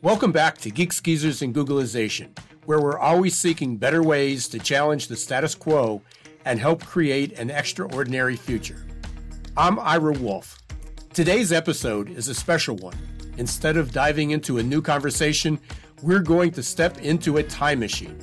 Welcome back to Geeks Geezers and Googlization, where we're always seeking better ways to challenge the status quo and help create an extraordinary future. I'm Ira Wolfe. Today's episode is a special one. Instead of diving into a new conversation, we're going to step into a time machine.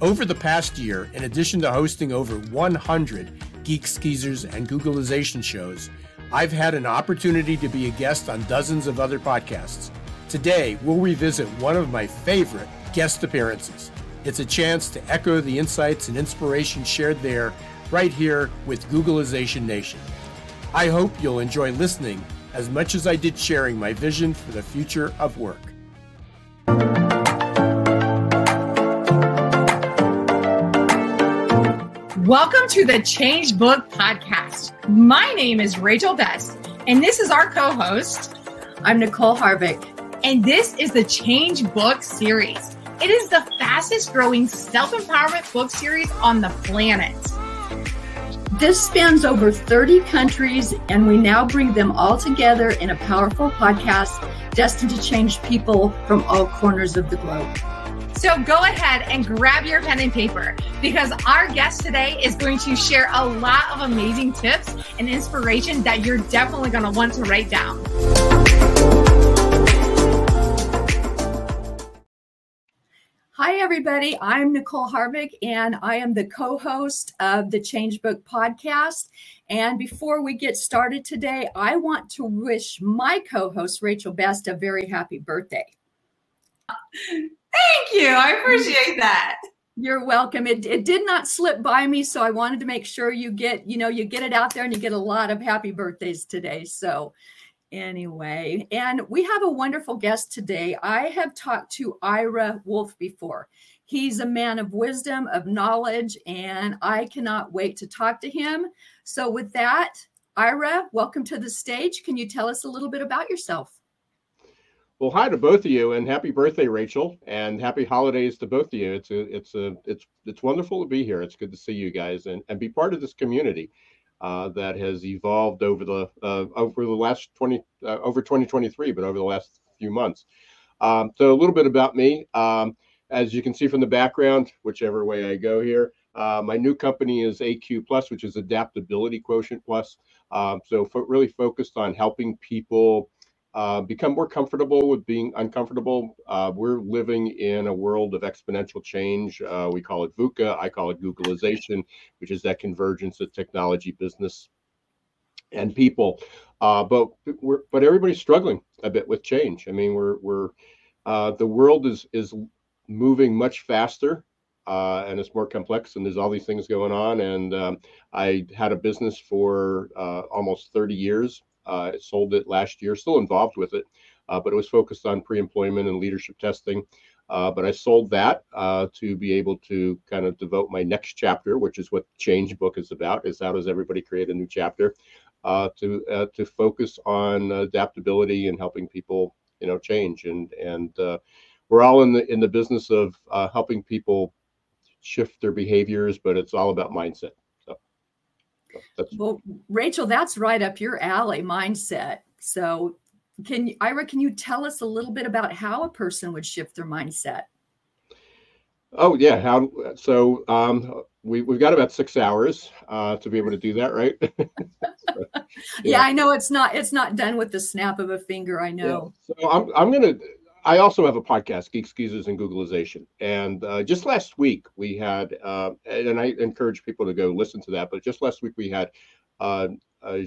Over the past year, in addition to hosting over 100 Geeks Geezers and Googlization shows, I've had an opportunity to be a guest on dozens of other podcasts. Today, we'll revisit one of my favorite guest appearances. It's a chance to echo the insights and inspiration shared there, right here with Googlization Nation. I hope you'll enjoy listening as much as I did sharing my vision for the future of work. Welcome to the Change Book Podcast. My name is Rachel Best, and this is our co host. I'm Nicole Harvick. And this is the Change Book Series. It is the fastest growing self empowerment book series on the planet. This spans over 30 countries, and we now bring them all together in a powerful podcast destined to change people from all corners of the globe. So go ahead and grab your pen and paper because our guest today is going to share a lot of amazing tips and inspiration that you're definitely going to want to write down. Everybody. I'm Nicole Harvick, and I am the co host of the Change Book podcast. And before we get started today, I want to wish my co host, Rachel Best, a very happy birthday. Thank you. I appreciate that. You're welcome. It, it did not slip by me, so I wanted to make sure you get, you know, you get it out there and you get a lot of happy birthdays today. So anyway, and we have a wonderful guest today. I have talked to Ira Wolfe before. He's a man of wisdom, of knowledge, and I cannot wait to talk to him. So with that, Ira, welcome to the stage. Can you tell us a little bit about yourself? Well, hi to both of you, and happy birthday, Rachel, and happy holidays to both of you. It's a, it's a, it's, it's wonderful to be here. It's good to see you guys and, and be part of this community uh, that has evolved over the uh, over the last twenty uh, over 2023, but over the last few months. Um, so a little bit about me. Um, as you can see from the background, whichever way I go here, uh, my new company is AQ Plus, which is Adaptability Quotient Plus. Um, so fo- really focused on helping people uh, become more comfortable with being uncomfortable. Uh, we're living in a world of exponential change. Uh, we call it VUCA. I call it Googlization, which is that convergence of technology, business, and people. Uh, but we're but everybody's struggling a bit with change. I mean, we're we're uh, the world is is moving much faster. Uh, and it's more complex, and there's all these things going on. And um, I had a business for almost 30 years, uh, sold it last year, still involved with it, uh, but it was focused on pre employment and leadership testing. Uh, but I sold that uh, to be able to kind of devote my next chapter, which is what Change Book is about, is how does everybody create a new chapter, uh, to uh, to focus on adaptability and helping people, you know, change. And and we're all in the in the business of helping people shift their behaviors, but it's all about mindset. That's- well, Rachel, that's right up your alley mindset. So, can you, Ira, can you tell us a little bit about how a person would shift their mindset? Oh yeah, how so? Um, we we've got about six hours uh, to be able to do that, right? so, yeah. yeah. I know it's not it's not done with the snap of a finger. I know. Yeah. So I'm I'm gonna I also have a podcast, Geek Geezers, and Googlization. And uh, just last week we had, uh, and I encourage people to go listen to that. But just last week we had uh, uh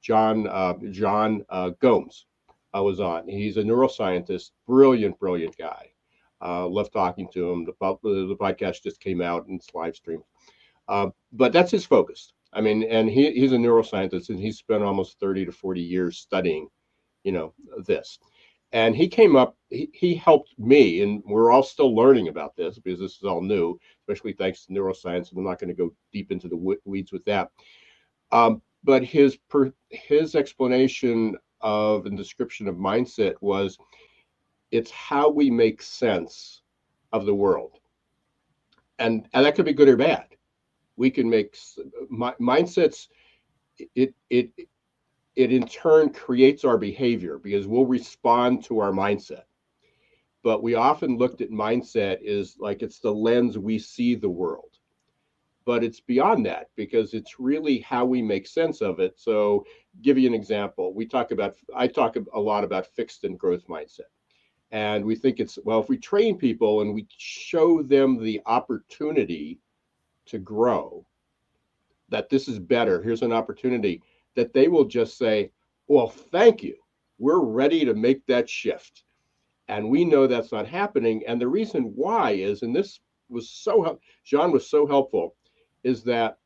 John uh, John uh, Gomes I was on. He's a neuroscientist, brilliant, brilliant guy. love talking to him. The, the, podcast just came out and it's live streamed. but that's his focus. I mean, and he, he's a neuroscientist, and he's spent almost 30 to 40 years studying, you know, this and he came up he, he helped me and we're all still learning about this because this is all new especially thanks to neuroscience. And i'm not going to go deep into the weeds with that. Um, but his per, his explanation of and description of mindset was it's how we make sense of the world. And, and that could be good or bad. We can make my, mindsets it it it in turn creates our behavior because we'll respond to our mindset. but we often looked at mindset is like it's the lens we see the world. But it's beyond that because it's really how we make sense of it. So give you an example. We talk about i talk a lot about fixed and growth mindset. And we think it's well if we train people and we show them the opportunity to grow that this is better. Here's an opportunity that they will just say well thank you we're ready to make that shift and we know that's not happening. And the reason why is, and this was so, John was so helpful, is that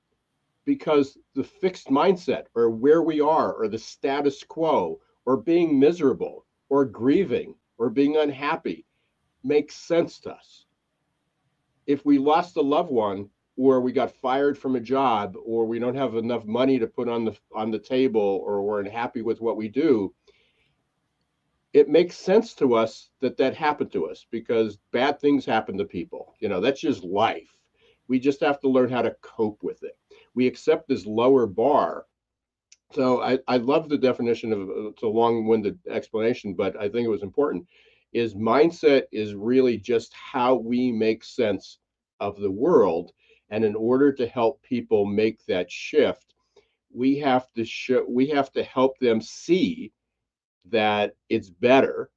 because the fixed mindset or where we are or the status quo or being miserable or grieving or being unhappy makes sense to us. If we lost a loved one or we got fired from a job or we don't have enough money to put on the on the table or we're unhappy with what we do, it makes sense to us that that happened to us because bad things happen to people. You know, that's just life. We just have to learn how to cope with it. We accept this lower bar. So I, I love the definition of it's a long-winded explanation, but I think it was important. Is mindset is really just how we make sense of the world. And in order to help people make that shift, we have to show we have to help them see that it's better.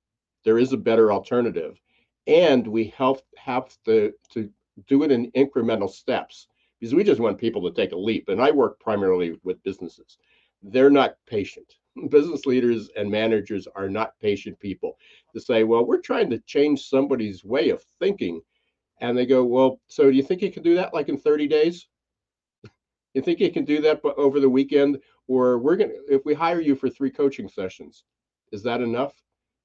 There is a better alternative. And we help have to, to do it in incremental steps because we just want people to take a leap. And I work primarily with businesses. They're not patient. Business leaders and managers are not patient people to say, well, we're trying to change somebody's way of thinking. And they go, well, so do you think you can do that like in 30 days? You think you can do that but over the weekend? Or we're going to, if we hire you for three coaching sessions, is that enough?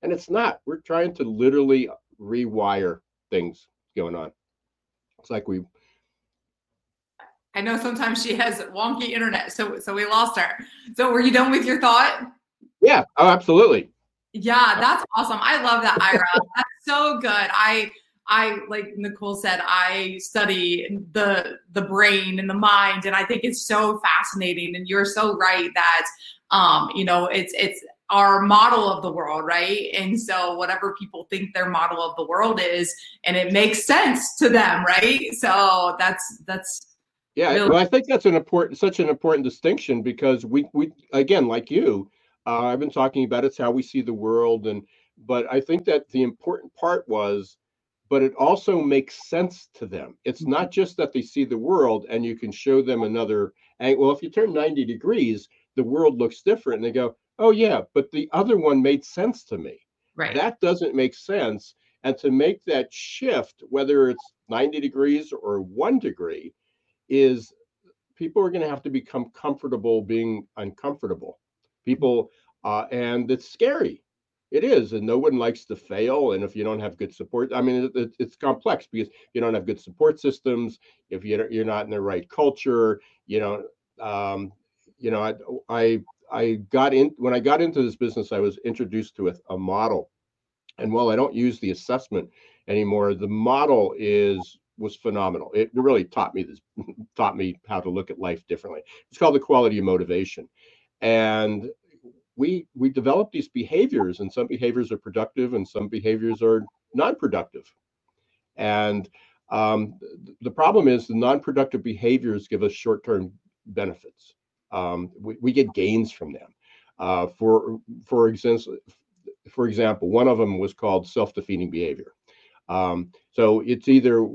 And it's not. We're trying to literally rewire things going on. It's like we I know sometimes she has wonky internet, so so we lost her. So were you done with your thought? Yeah, oh absolutely. Yeah, that's awesome. I love that, Ira. that's so good. I I like Nicole said, I study the the brain and the mind, and I think it's so fascinating. And you're so right that um, you know, it's it's our model of the world, right? And so whatever people think their model of the world is, and it makes sense to them, right? So that's that's yeah. Really- well, I think that's an important, such an important distinction because we we again, like you, uh, I've been talking about it's how we see the world, and but I think that the important part was, but it also makes sense to them. It's not just that they see the world and you can show them another. Well, if you turn ninety degrees, the world looks different, and they go, oh yeah but the other one made sense to me. Right. That doesn't make sense. And to make that shift whether it's 90 degrees or one degree is people are going to have to become comfortable being uncomfortable. People uh, and it's scary it is and no one likes to fail and if you don't have good support i mean it, it, it's complex because you don't have good support systems if you're, you're not in the right culture you know um, you know I, I I got in when I got into this business, I was introduced to a, a model. And while I don't use the assessment anymore, the model is was phenomenal. It really taught me this, taught me how to look at life differently. It's called the quality of motivation. And we we develop these behaviors, and some behaviors are productive and some behaviors are non-productive. And um, the problem is the non-productive behaviors give us short-term benefits um, we, we, get gains from them. Uh, for for example, for example, one of them was called self-defeating behavior. Um, so it's either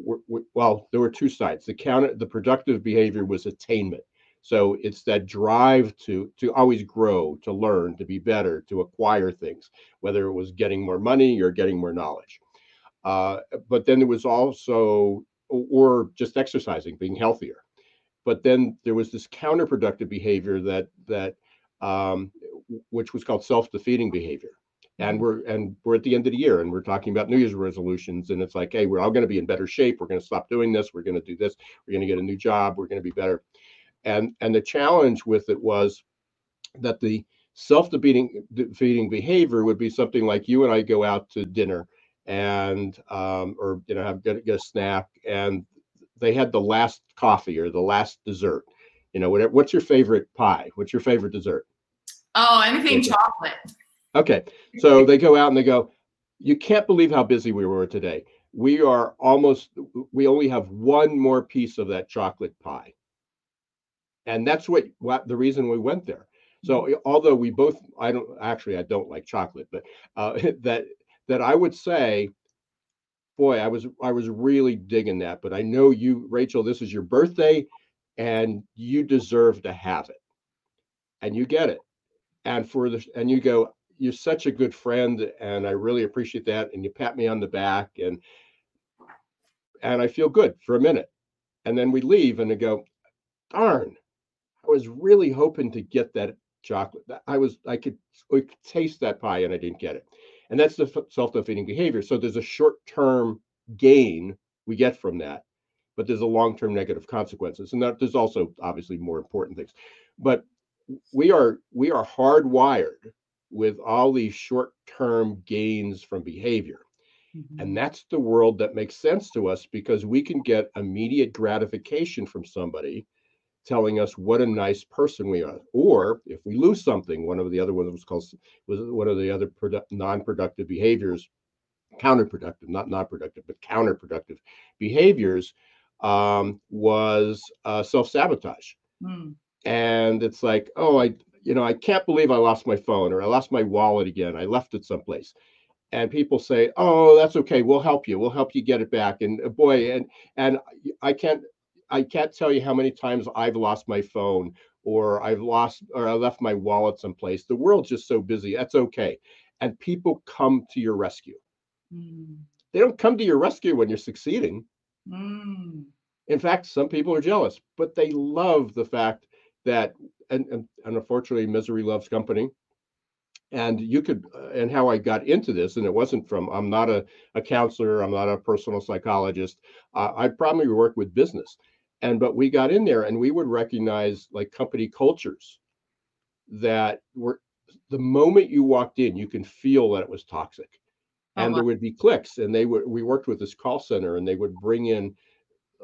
well, there were two sides. The counter, the productive behavior was attainment. So it's that drive to to always grow, to learn, to be better, to acquire things, whether it was getting more money or getting more knowledge. Uh, but then there was also, or just exercising, being healthier. But then there was this counterproductive behavior that that um, which was called self-defeating behavior. And mm-hmm. we're and we're at the end of the year and we're talking about new year's resolutions and it's like hey we're all going to be in better shape. We're going to stop doing this. We're going to do this. We're going to get a new job. We're going to be better and and the challenge with it was that the self-defeating defeating behavior would be something like you and i go out to dinner and um, or you know have get, get a snack and they had the last coffee or the last dessert. You know, whatever. What's your favorite pie? What's your favorite dessert? Oh, anything okay. chocolate. Okay, so they go out and they go. you can't believe how busy we were today. We are almost, we only have one more piece of that chocolate pie. And that's what, what the reason we went there. So mm-hmm. although we both, I don't actually, I don't like chocolate, but uh, that that I would say, boy, I was I was really digging that. But I know you, Rachel, this is your birthday, and you deserve to have it, and you get it, and for the and you go, you're such a good friend, and I really appreciate that, and you pat me on the back, and and I feel good for a minute, and then we leave, and I go, darn, was really hoping to get that chocolate. I was I could, I could taste that pie, and I didn't get it. And that's the self-defeating behavior. So there's a short-term gain we get from that, but there's a long-term negative consequences. And that, there's also obviously more important things. But we are we are hardwired with all these short-term gains from behavior. Mm-hmm. And that's the world that makes sense to us because we can get immediate gratification from somebody telling us what a nice person we are. Or if we lose something, one of the other ones was called was one of the other produ- non-productive behaviors, counterproductive, not non-productive, but counterproductive behaviors um, was uh, self-sabotage. Mm. And it's like, oh, I, you know, I can't believe I lost my phone or I lost my wallet again. I left it someplace. And people say, "Oh, that's okay. We'll help you. We'll help you get it back." And uh, boy, and and I can't I can't tell you how many times I've lost my phone or I've lost or I left my wallet someplace. The world's just so busy. That's okay. And people come to your rescue. Mm. They don't come to your rescue when you're succeeding. Mm. In fact, some people are jealous, but they love the fact that, and, and, and unfortunately, misery loves company. And you could, uh, and how I got into this, and it wasn't from, I'm not a, a counselor, I'm not a personal psychologist. Uh, I probably work with business and but we got in there and we would recognize like company cultures that were the moment you walked in you can feel that it was toxic. And uh-huh. there would be clicks and they would we worked with this call center and they would bring in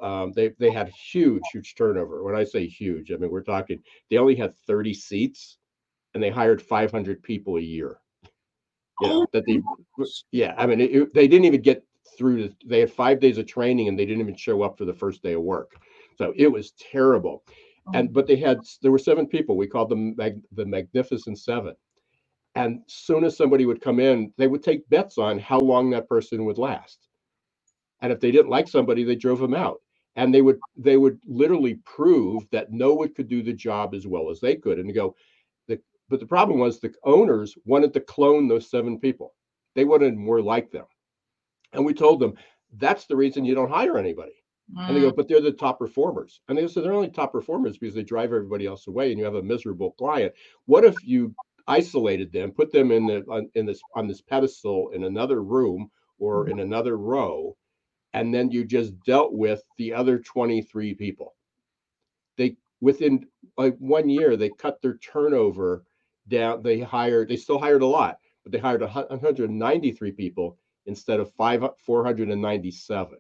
um, they they had huge huge turnover. When i say huge i mean we're talking they only had 30 seats and they hired 500 people a year. You know, oh, that they yeah i mean it, it, they didn't even get through the, they had five days of training and they didn't even show up for the first day of work so it was terrible. Oh. And oh. but they had there were seven people. We called them mag, the Magnificent Seven. And soon as somebody would come in, they would take bets on how long that person would last. And if they didn't like somebody, they drove them out. And they would they would literally prove that no one could do the job as well as they could. And go, the, but the problem was the owners wanted to clone those seven people. They wanted more like them. And we told them that's the reason you don't hire anybody Mm. And they go, mm. but they're the top performers. And they said they're only top performers because they drive everybody else away, and you have a miserable client. What if you isolated them, put them in the on, in this on this pedestal in another room or mm. in another row, and then you just dealt with the other 23 people? They within like one year they cut their turnover down. They hired. They still hired a lot, but they hired 193 people instead of five 497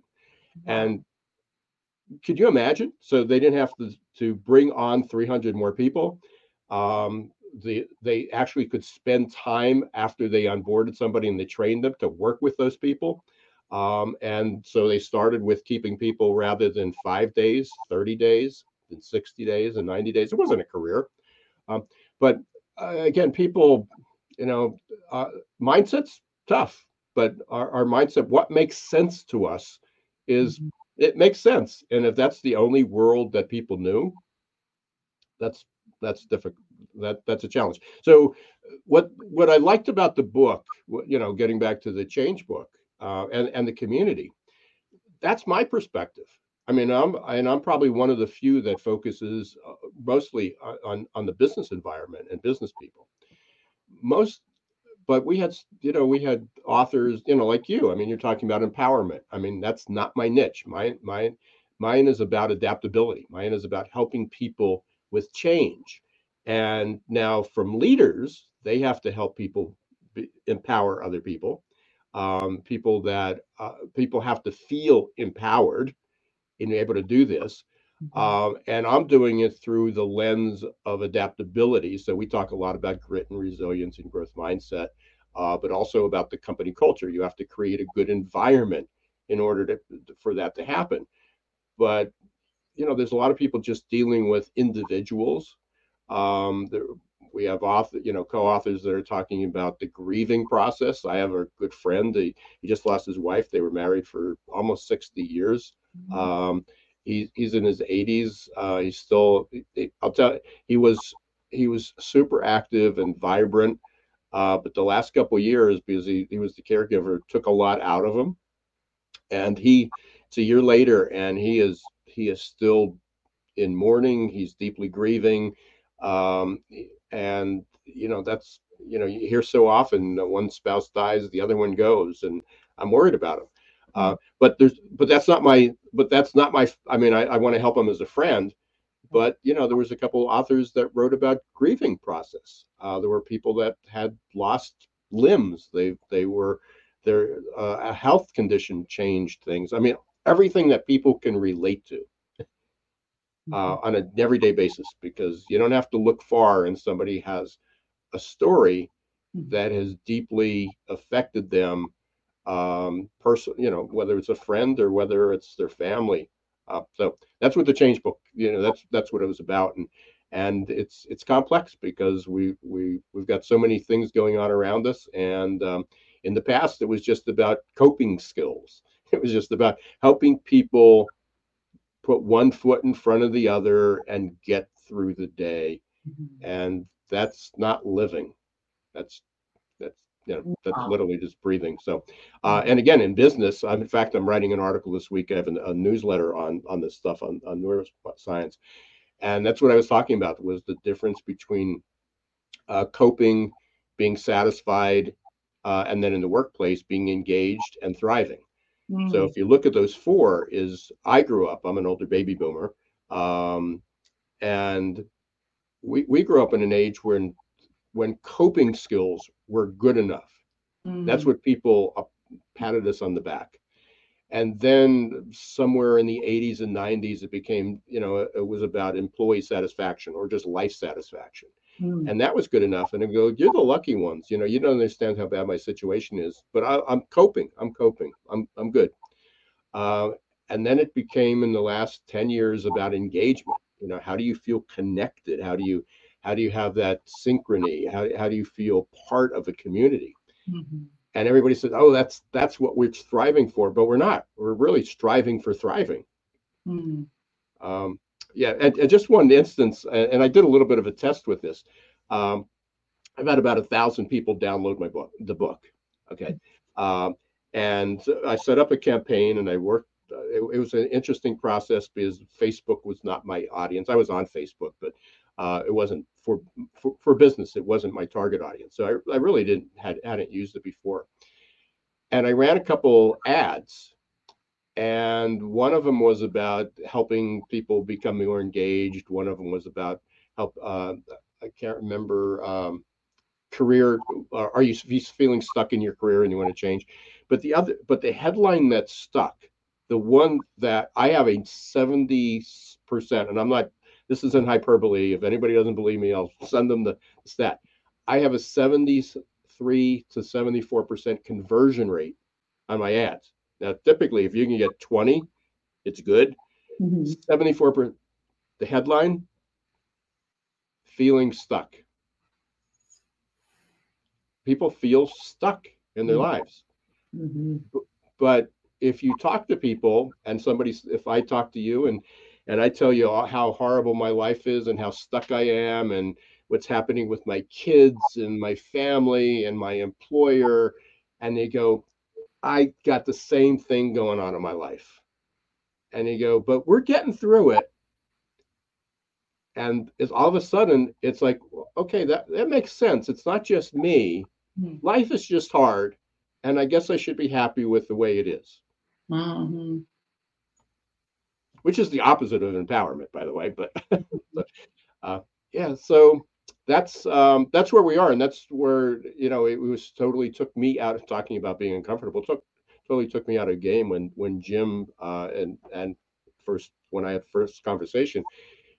and could you imagine? So they didn't have to, to bring on 300 more people. Um, the, they actually could spend time after they onboarded somebody and they trained them to work with those people. Um, and so they started with keeping people rather than five days, 30 days, than 60 days and 90 days. It wasn't a career. Um, but uh, again, people, you know, uh, mindset's tough, but our, our mindset, what makes sense to us is mm-hmm it makes sense. And if that's the only world that people knew, that's that's difficult. That that's a challenge. So, what what I liked about the book, you know, getting back to the change book uh, and and the community, that's my perspective. I mean, I'm and I'm probably one of the few that focuses uh, mostly on on the business environment and business people. Most but we had you know we had authors you know like you i mean you're talking about empowerment. I mean that's not my niche. Mine mine mine is about adaptability. Mine is about helping people with change. And now from leaders they have to help people be, empower other people um, people that uh, people have to feel empowered in able to do this. Um, and I'm doing it through the lens of adaptability. So we talk a lot about grit and resilience and growth mindset. uh, but also about the company culture. You have to create a good environment in order to for that to happen. But you know, there's a lot of people just dealing with individuals. Um, there, we have author, you know, co-authors that are talking about the grieving process. I have a good friend. He, he just lost his wife. They were married for almost 60 years. Mm-hmm. Um, he, he's in his 80s. Uh, he's still. I'll tell. You, he was he was super active and vibrant. Uh, but the last couple years, because he, he was the caregiver, took a lot out of him. And he, it's a year later, and he is he is still in mourning. He's deeply grieving, um, and you know that's you know you hear so often that one spouse dies, the other one goes, and I'm worried about him. Uh, but there's but that's not my but that's not my I mean I, I want to help him as a friend, but you know there was a couple authors that wrote about grieving process. Uh, there were people that had lost limbs. They they were their uh, a health condition changed things. I mean everything that people can relate to uh, mm-hmm. on an everyday basis because you don't have to look far and somebody has a story mm-hmm. that has deeply affected them um person you know whether it's a friend or whether it's their family uh, so that's what the change book you know that's that's what it was about and and it's it's complex because we we we've got so many things going on around us and um, in the past it was just about coping skills it was just about helping people put one foot in front of the other and get through the day. Mm-hmm. And that's not living. That's that's you know that's wow. literally just breathing. So, uh, and again in business, I'm in fact I'm writing an article this week. I have an, a newsletter on on this stuff on on neuroscience, and that's what I was talking about was the difference between uh, coping, being satisfied, uh, and then in the workplace being engaged and thriving. Mm. So if you look at those four, is I grew up. I'm an older baby boomer, um, and we we grew up in an age when when coping skills were good enough. Mm. That's what people uh, patted us on the back. And then somewhere in the 80s and 90s, it became, you know, it was about employee satisfaction or just life satisfaction. Mm. And that was good enough. And I go, you're the lucky ones. You know, you don't understand how bad my situation is, but I, am coping. I'm coping. I'm, I'm good. Uh, and then it became in the last 10 years about engagement. You know, how do you feel connected? How do you, how do you have that synchrony? How, how do you feel part of a community? Mm-hmm. And everybody says, oh, that's, that's what we're striving for, but we're not, we're really striving for thriving. Mm-hmm. Um, yeah, and, and, just one instance, and I did a little bit of a test with this. Um, I've had about a thousand people download my book, the book. Okay, um, and I set up a campaign, and I worked. Uh, it, it, was an interesting process because Facebook was not my audience. I was on Facebook, but uh, it wasn't for, for, for business. It wasn't my target audience. So I, I really didn't had hadn't used it before. And I ran a couple ads and one of them was about helping people become more engaged. One of them was about help. Uh, I can't remember um, career. Uh, are you feeling stuck in your career and you want to change? But the other, but the headline that stuck, the one that I have a seventy percent, and I'm not. This isn't hyperbole. If anybody doesn't believe me, I'll send them the stat. I have a seventy-three to seventy-four percent conversion rate on my ads. Now, typically, if you can get 20, it's good. Mm-hmm. 74%, the headline, feeling stuck. People feel stuck in their mm-hmm. lives. Mm-hmm. But if you talk to people and somebody, if I talk to you and and I tell you how horrible my life is and how stuck I am and what's happening with my kids and my family and my employer, and they go, I got the same thing going on in my life. And they go, but we're getting through it. And it's all of a sudden, it's like, okay, that, that makes sense. It's not just me. Mm-hmm. Life is just hard. And I guess I should be happy with the way it is. Mm-hmm. Which is the opposite of empowerment, by the way. But, uh, yeah, so that's um, that's where we are, and that's where you know it was totally took me out of talking about being uncomfortable. Took totally took me out of game when when Jim uh, and and first when I had first conversation.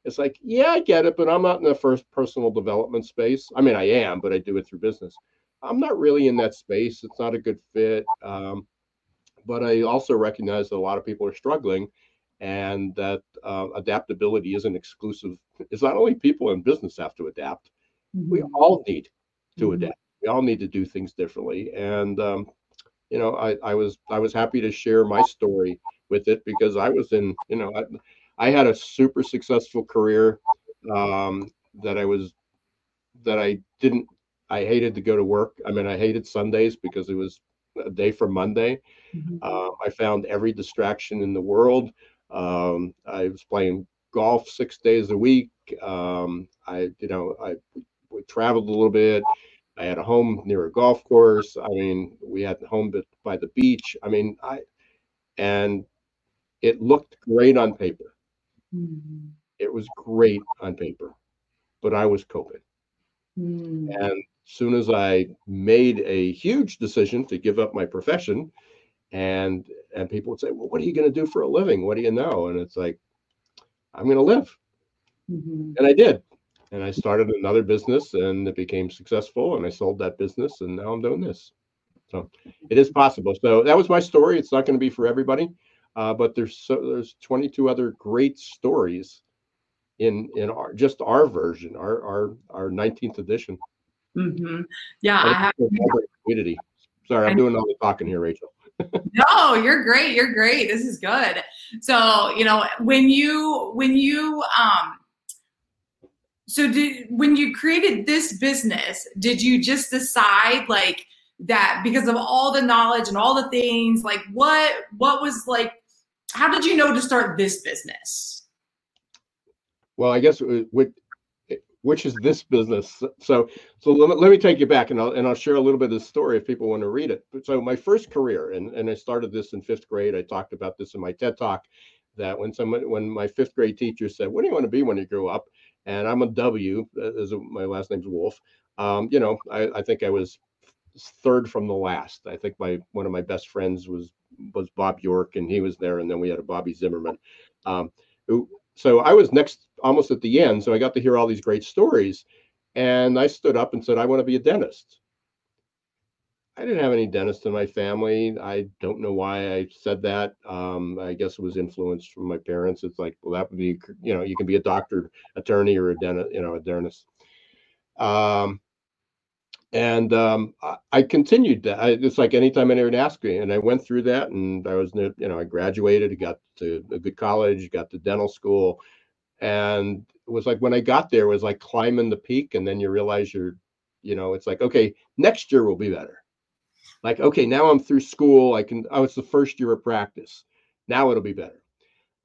It's like, yeah, I get it, but I'm not in the first personal development space. I mean, I am, but I do it through business. I'm not really in that space. It's not a good fit. Um, but I also recognize that a lot of people are struggling and that uh, adaptability isn't exclusive. It's not only people in business have to adapt, mm-hmm. we all need to mm-hmm. adapt. We all need to do things differently. And, um, you know, I, I was I was happy to share my story with it because I was in, you know, I, I had a super successful career um, that I was that I didn't I hated to go to work. I mean, I hated Sundays because it was a day from Monday. Mm-hmm. Uh, I found every distraction in the world. Um, I was playing golf six days a week. Um, I, you know, I we traveled a little bit. I had a home near a golf course. I mean, we had a home by the beach. I mean, I, and it looked great on paper. Mm-hmm. It was great on paper, but I was coping. Mm. And soon as I made a huge decision to give up my profession, and and people would say, "Well, what are you going to do for a living? What do you know?" And it's like, "I'm going to live," mm-hmm. and I did. And I started another business, and it became successful. And I sold that business, and now I'm doing this. So it is possible. So that was my story. It's not going to be for everybody, uh, but there's so there's 22 other great stories in in our just our version, our our our 19th edition. Mm-hmm. Yeah, I have community. Sorry, I'm doing all the talking here, Rachel. No, you're great. You're great. This is good. So, you know, when you when you um so did when you created this business, did you just decide like that because of all the knowledge and all the things, like what what was like how did you know to start this business? well, I guess which, which is this business. So, so let, let me take you back, and I'll and I'll share a little bit of the story if people want to read it. So, my first career, and and I started this in fifth grade. I talked about this in my TED talk. That when someone, when my fifth grade teacher said, "What do you want to be when you grow up?" and I'm a W, as my last name's Wolfe. Um, you know, I, I think I was third from the last. I think my one of my best friends was was Bob York, and he was there, and then we had a Bobby Zimmerman. Um, who, so I was next almost at the end. So I got to hear all these great stories. And I stood up and said, I want to be a dentist. I didn't have any dentists in my family. I don't know why I said that. Um, I guess it was influenced from my parents. It's like, well, that would be, you know, you can be a doctor, attorney, or a dentist, you know, a dentist. Um, and um, I, I, continued that. I, it's like anytime anyone asked me, and I went through that, and I was, you know, I graduated, got to a good college, got to dental school, and it was like when I got there, was like climbing the peak, and then you realize you're, you know, it's like okay, next year will be better. Like okay, now I'm through school. I can. Oh, it's the first year of practice. Now it'll be better.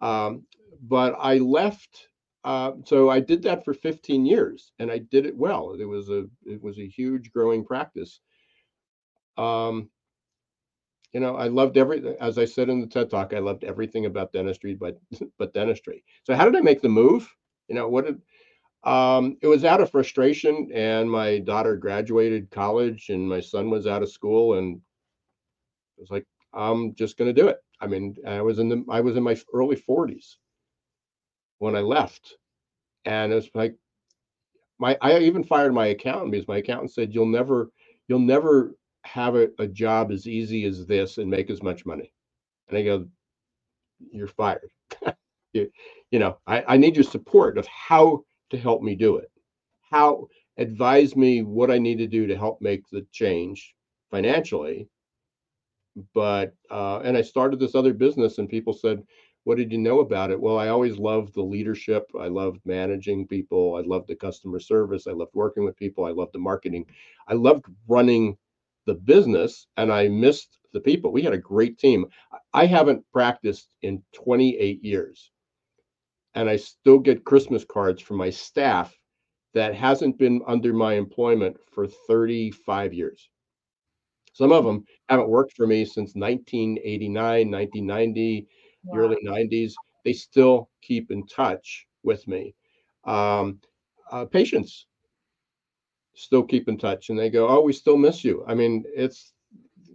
Um, but I left uh, so I did that for 15 years, and I did it well. It was a it was a huge growing practice. Um, you know, I loved everything. As I said in the TED Talk, I loved everything about dentistry, but but dentistry. So how did I make the move? You know, what did um, it was out of frustration, and my daughter graduated college, and my son was out of school, and it was like, I'm just going to do it. I mean, I was in the I was in my early 40s when I left. And it was like my I even fired my accountant because my accountant said you'll never you'll never have a, a job as easy as this and make as much money. And I go, You're fired. you, you know, I, I need your support of how to help me do it. How advise me what I need to do to help make the change financially. But uh, and I started this other business, and people said, what did you know about it? Well, I always loved the leadership. I loved managing people. I loved the customer service. I loved working with people. I loved the marketing. I loved running the business and I missed the people. We had a great team. I haven't practiced in 28 years. And I still get Christmas cards from my staff that hasn't been under my employment for 35 years. Some of hmm. them haven't worked for me since 1989, 1990 wow. the early 90s they still keep in touch with me um, uh, patients still keep in touch and they go oh we still miss you i mean it's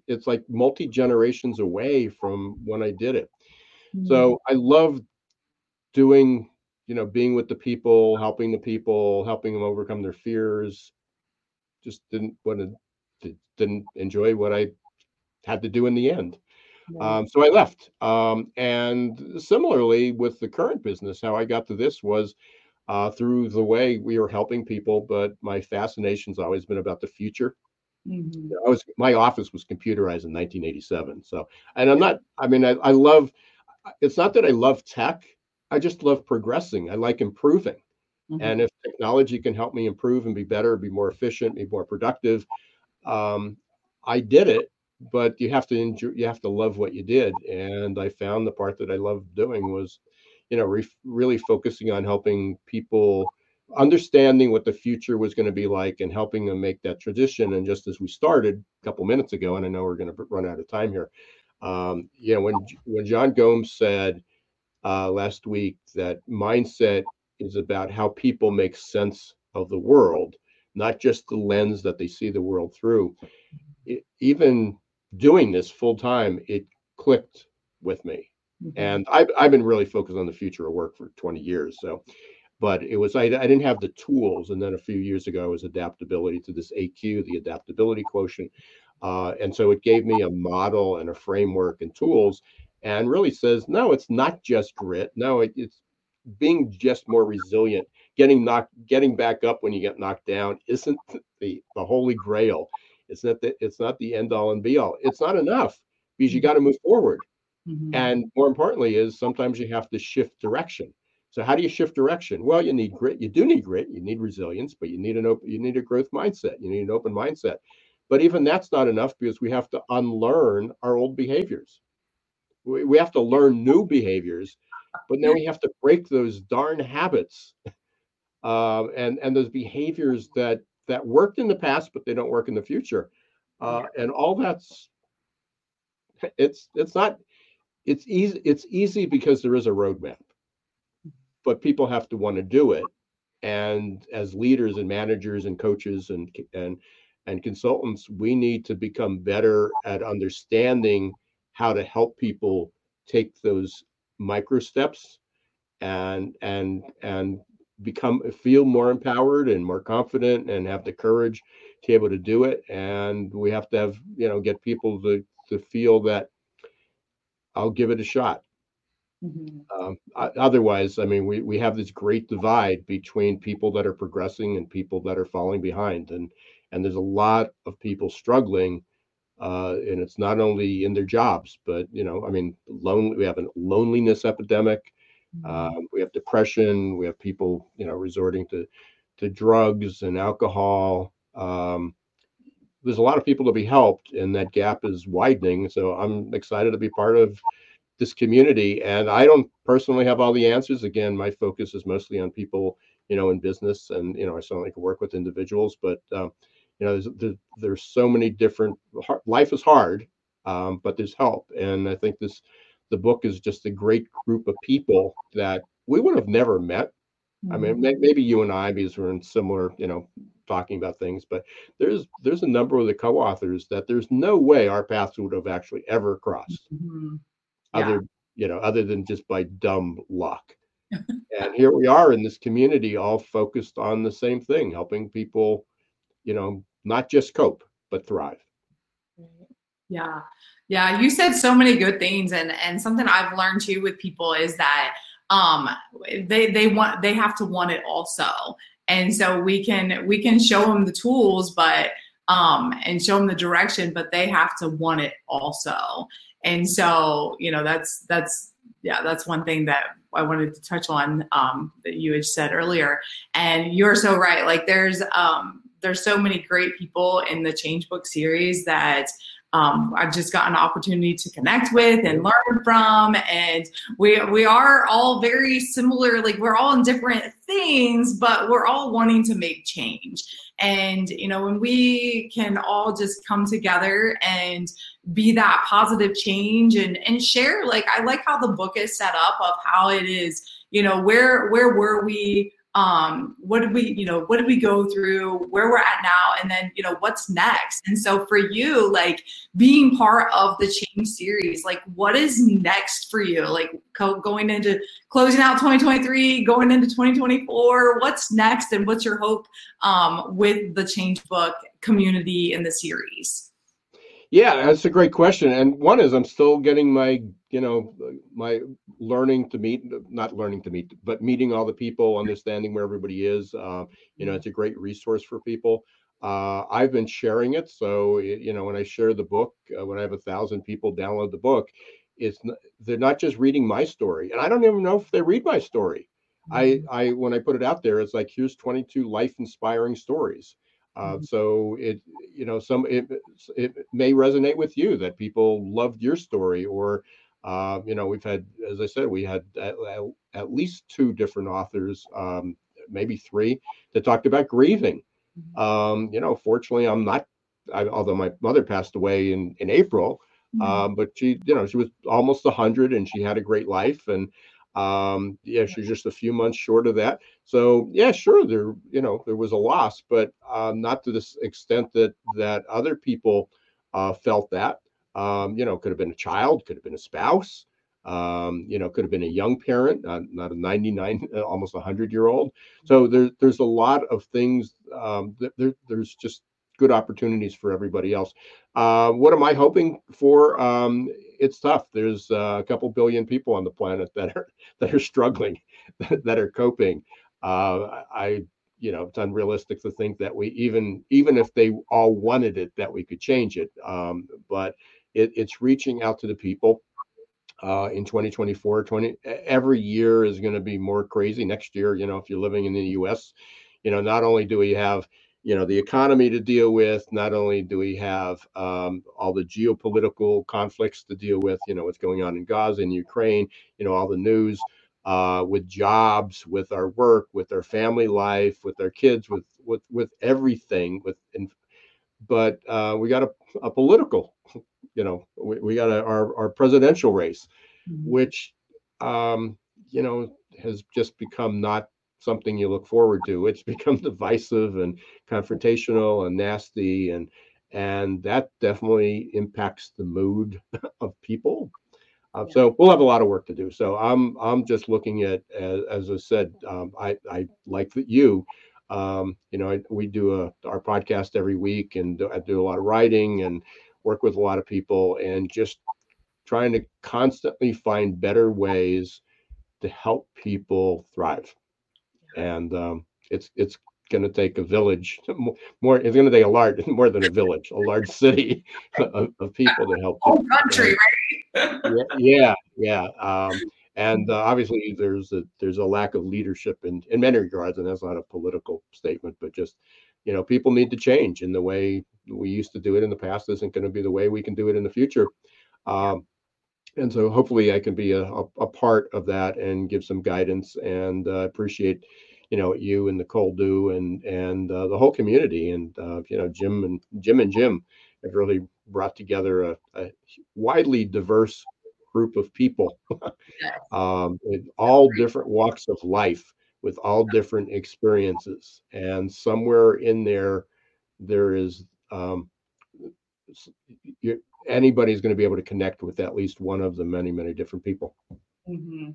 it's like multi generations away from when i did it mm-hmm. so i love doing you know being with the people helping the people helping them overcome their fears just didn't want to didn't enjoy what I had to do in the end. Um, so I left. Um, and similarly with the current business, how I got to this was uh, through the way we were helping people. But my fascination's always been about the future. Mm-hmm. I was my office was computerized in 1987. So, and I'm not. I mean, I, I love. It's not that I love tech. I just love progressing. I like improving. Mm-hmm. And if technology can help me improve and be better, be more efficient, be more productive, um, I did it but you have to enjoy you have to love what you did and i found the part that i loved doing was you know re- really focusing on helping people understanding what the future was going to be like and helping them make that transition and just as we started a couple minutes ago and i know we're going to run out of time here um, you know when when john gomes said uh, last week that mindset is about how people make sense of the world not just the lens that they see the world through it, even doing this full time, it clicked with me. Mm-hmm. And I've, I've been really focused on the future of work for 20 years. So, but it was, I, I didn't have the tools. And then a few years ago, it was adaptability to this AQ, the adaptability quotient. Uh, and so it gave me a model and a framework and tools and really says, no, it's not just grit. No, it, it's being just more resilient. Getting knocked, getting back up when you get knocked down isn't the, the holy grail. It's not the, it's not the end all and be all. It's not enough because you mm-hmm. got to move forward. Mm-hmm. And more importantly, is sometimes you have to shift direction. So how do you shift direction? Well, you need grit. You do need grit. You need resilience, but you need an open, you need a growth mindset. You need an open mindset. But even that's not enough because we have to unlearn our old behaviors. We, we have to learn new behaviors, but then we have to break those darn habits uh, and and those behaviors that that worked in the past, but they don't work in the future. Uh, and all that's it's it's not it's easy it's easy because there is a roadmap, but people have to want to do it. And as leaders and managers and coaches and and and consultants, we need to become better at understanding how to help people take those micro steps and and and become feel more empowered and more confident and have the courage to be able to do it. And we have to have you know get people to to feel that i'll give it a shot. Mm-hmm. um, otherwise i mean we, we have this great divide between people that are progressing and people that are falling behind. And and there's a lot of people struggling uh, and it's not only in their jobs but you know i mean lonely we have a loneliness epidemic um, we have depression. We have people, you know, resorting to to drugs and alcohol. Um, there's a lot of people to be helped, and that gap is widening. So I'm excited to be part of this community. And I don't personally have all the answers. Again, my focus is mostly on people, you know, in business, and you know, I certainly can work with individuals, but um, you know, there's, there's, there's so many different. Life is hard, um, but there's help, and I think this the book is just a great group of people that we would have never met. I mean, mm-hmm. maybe you and I, because we're in similar, you know, talking about things, but there's there's a number of the co-authors that there's no way our paths would have actually ever crossed, mm-hmm. yeah. other you know, other than just by dumb luck. and here we are in this community, all focused on the same thing, helping people, you know, not just cope but thrive. Yeah. Yeah, you said so many good things and and something I've learned too with people is that um they they want they have to want it also. And so we can we can show them the tools but um and show them the direction but they have to want it also. And so, you know, that's that's yeah, that's one thing that I wanted to touch on um that you had said earlier. And you're so right. Like there's um there's so many great people in the change book series that um, I've just gotten an opportunity to connect with and learn from. And we we are all very similar. Like we're all in different things, but we're all wanting to make change. And you know, when we can all just come together and be that positive change and and share, like I like how the book is set up of how it is. You know, where where were we? Um, what did we, you know, what did we go through, where we're at now, and then, you know, what's next? And so for you, like being part of the change series, like what is next for you? Like co- going into closing out 2023, going into 2024, what's next, and what's your hope um, with the change book community in the series? Yeah, that's a great question. And one is I'm still getting my, you know, my learning to meet, not learning to meet, but meeting all the people, understanding where everybody is. Uh, you know, it's a great resource for people. Uh, I've been sharing it. So, you know, when I share the book, uh, when I have a thousand people download the book, it's they're not just reading my story, and I don't even know if they read my story. I, mm-hmm. I when I put it out there, it's like here's 22 life inspiring stories. Uh, mm-hmm. So it, you know, some it, it may resonate with you that people loved your story, or uh, you know, we've had, as I said, we had at, at least two different authors, um, maybe three, that talked about grieving. Mm-hmm. Um, you know, fortunately, I'm not. I, although my mother passed away in in April, mm-hmm. um, but she, you know, she was almost hundred and she had a great life, and um, yeah, she's just a few months short of that. So yeah, sure, there you know there was a loss, but um, not to this extent that that other people uh, felt that. Um, you know, could have been a child, could have been a spouse. Um, you know, could have been a young parent, uh, not a 99, uh, almost 100 year old. So there's there's a lot of things. Um, there, there's just good opportunities for everybody else. Uh, what am I hoping for? Um, it's tough. There's uh, a couple billion people on the planet that are that are struggling, that are coping. Uh, I, you know, it's unrealistic to think that we even even if they all wanted it, that we could change it. Um, but it, it's reaching out to the people. Uh, in 2024, 20 every year is going to be more crazy. Next year, you know, if you're living in the U.S., you know, not only do we have you know the economy to deal with not only do we have um, all the geopolitical conflicts to deal with you know what's going on in gaza and ukraine you know all the news uh, with jobs with our work with our family life with our kids with with with everything with and, but uh, we got a, a political you know we, we got a, our, our presidential race mm-hmm. which um, you know has just become not something you look forward to. It's become divisive and confrontational and nasty, and and that definitely impacts the mood of people. Uh, so we'll have a lot of work to do. So I'm I'm just looking at as, as I said, um, I I like that you. Um, you know, I, we do a, our podcast every week, and I do a lot of writing and work with a lot of people, and just trying to constantly find better ways to help people thrive and um, it's it's going to take a village more it's going to take a large more than a village a large city of, of people to help whole country right? Yeah yeah, um, and uh, obviously there's a there's a lack of leadership in in many regards and that's not a political statement but just you know people need to change in the way we used to do it in the past isn't going to be the way we can do it in the future um, and so hopefully I can be a, a, a, part of that and give some guidance and uh, appreciate you know you and Nicole do and and uh, the whole community. And uh, you know Jim and Jim and Jim have really brought together a, a widely diverse group of people. Um, in all different walks of life with all different experiences. And somewhere in there there is um, anybody's going to be able to connect with at least one of the many many different people. Mm-hmm.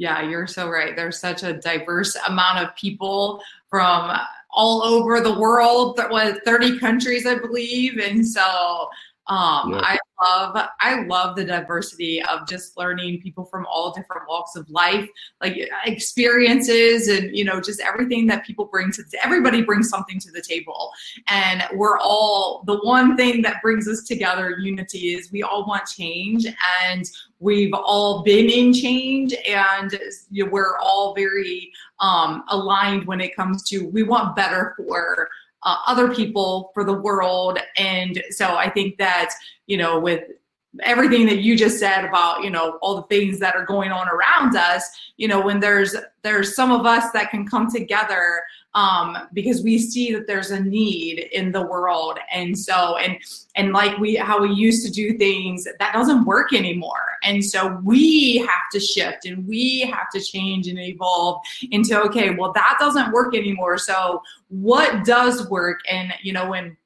Yeah you're so right. There's such a diverse amount of people from all over the world what 30 countries i believe. And so um, yeah. I love I love the diversity of just learning people from all different walks of life, like experiences and you know just everything that people bring to everybody brings something to the table, and we're all the one thing that brings us together. Unity is we all want change, and we've all been in change, and you know, we're all very um, aligned when it comes to we want better for uh, other people for the world. And so I think that, you know, with everything that you just said about you know all the things that are going on around us you know when there's there's some of us that can come together um, because we see that there's a need in the world. And so and and like we how we used to do things that doesn't work anymore. And so we have to shift and we have to change and evolve into okay well that doesn't work anymore. So what does work? And you know when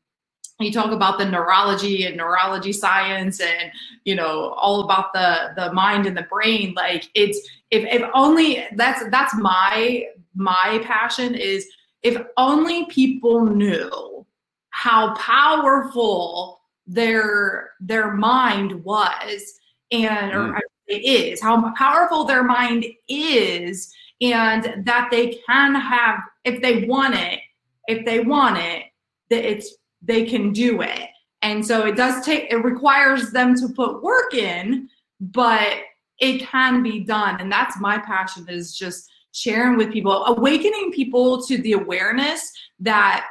you talk about the neurology and neurology science and you know all about the the mind and the brain like it's if, if only that's that's my my passion is if only people knew how powerful their their mind was and or Mm. it is how powerful their mind is and that they can have if they want it if they want it that it's they can do it. And so it does take it requires them to put work in but it can be done. And that's my passion is just sharing with people awakening people to the awareness that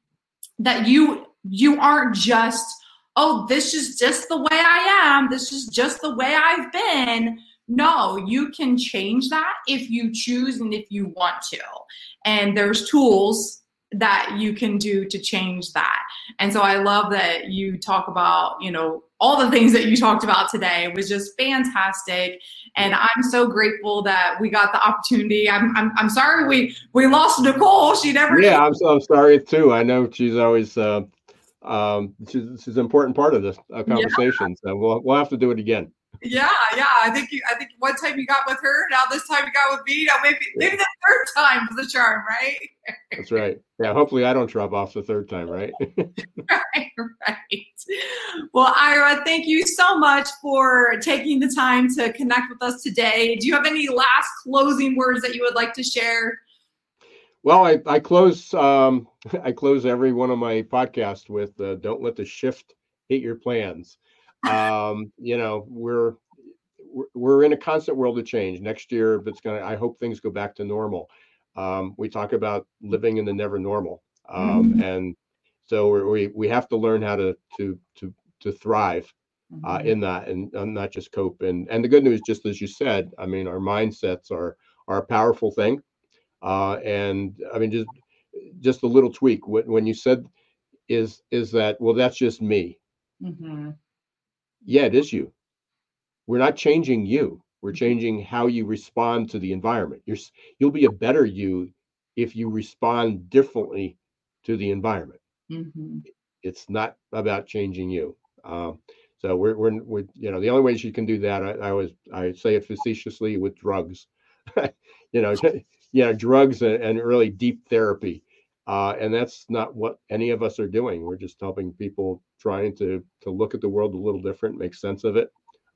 that you you aren't just oh this is just the way i am. This is just the way i've been. No you can change that if you choose and if you want to. And there's tools that you can do to change that. And so i love that you talk about you know all the things that you talked about today. It was just fantastic. And i'm so grateful that we got the opportunity. I'm i'm, I'm sorry we we lost nicole. She never Yeah, I'm, so- I'm sorry too. I know she's always uh, um, she's, she's an important part of this uh, conversation. So we'll we'll have to do it again. Yeah, yeah. I think you, I think one time you got with her, now this time you got with me. Now maybe maybe the third time's the charm, right? That's right. Yeah, hopefully I don't drop off the third time, right? right, right. Well, Ira, thank you so much for taking the time to connect with us today. Do you have any last closing words that you would like to share? Well, I, I close um, I close every one of my podcasts with uh, "Don't let the shift hit your plans." Um, you know, we're we're- in a constant world of change. Next year, it's gonna. I hope things go back to normal. Um, we talk about living in the never normal, um, and so we're, we we have to learn how to to to to thrive uh, in that and, and not just cope. And and the good news, just as you said, I mean, our mindsets are are a powerful thing. Uh, and I mean, just just a little tweak. When, when you said is is that well, that's just me. Mm-hmm. Yeah, it is you. We're not changing you. We're changing how you respond to the environment. You're, you'll be a better you if you respond differently to the environment. Mm-hmm. it's not about changing you. Um, so we're, we're, we're, you know, the only ways you can do that, I, I always, I say it facetiously with drugs, you know, you know, drugs and, and really deep therapy. Uh, and that's not what any of us are doing. We're just helping people trying to, to look at the world a little different, make sense of it.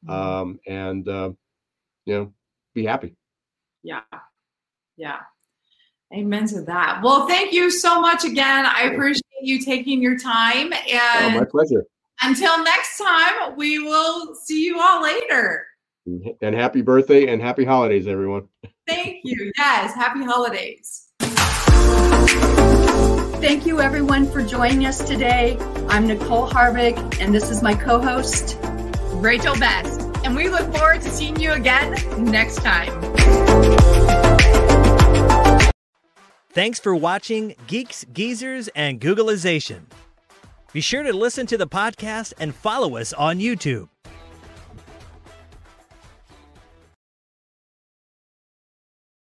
Um, and, uh, you know, be happy. Yeah. Yeah. Amen to that. Well, thank you so much again. I appreciate you taking your time. Oh, And my pleasure. until next time, we will see you all later. And happy birthday and happy holidays, everyone. Thank you. Yes. Happy holidays. Thank you, everyone, for joining us today. I'm Nicole Harvick, and this is my co host. Rachel Best. And we look forward to seeing you again next time. Thanks for watching Geeks, Geezers, and Googlization. Be sure to listen to the podcast and follow us on YouTube.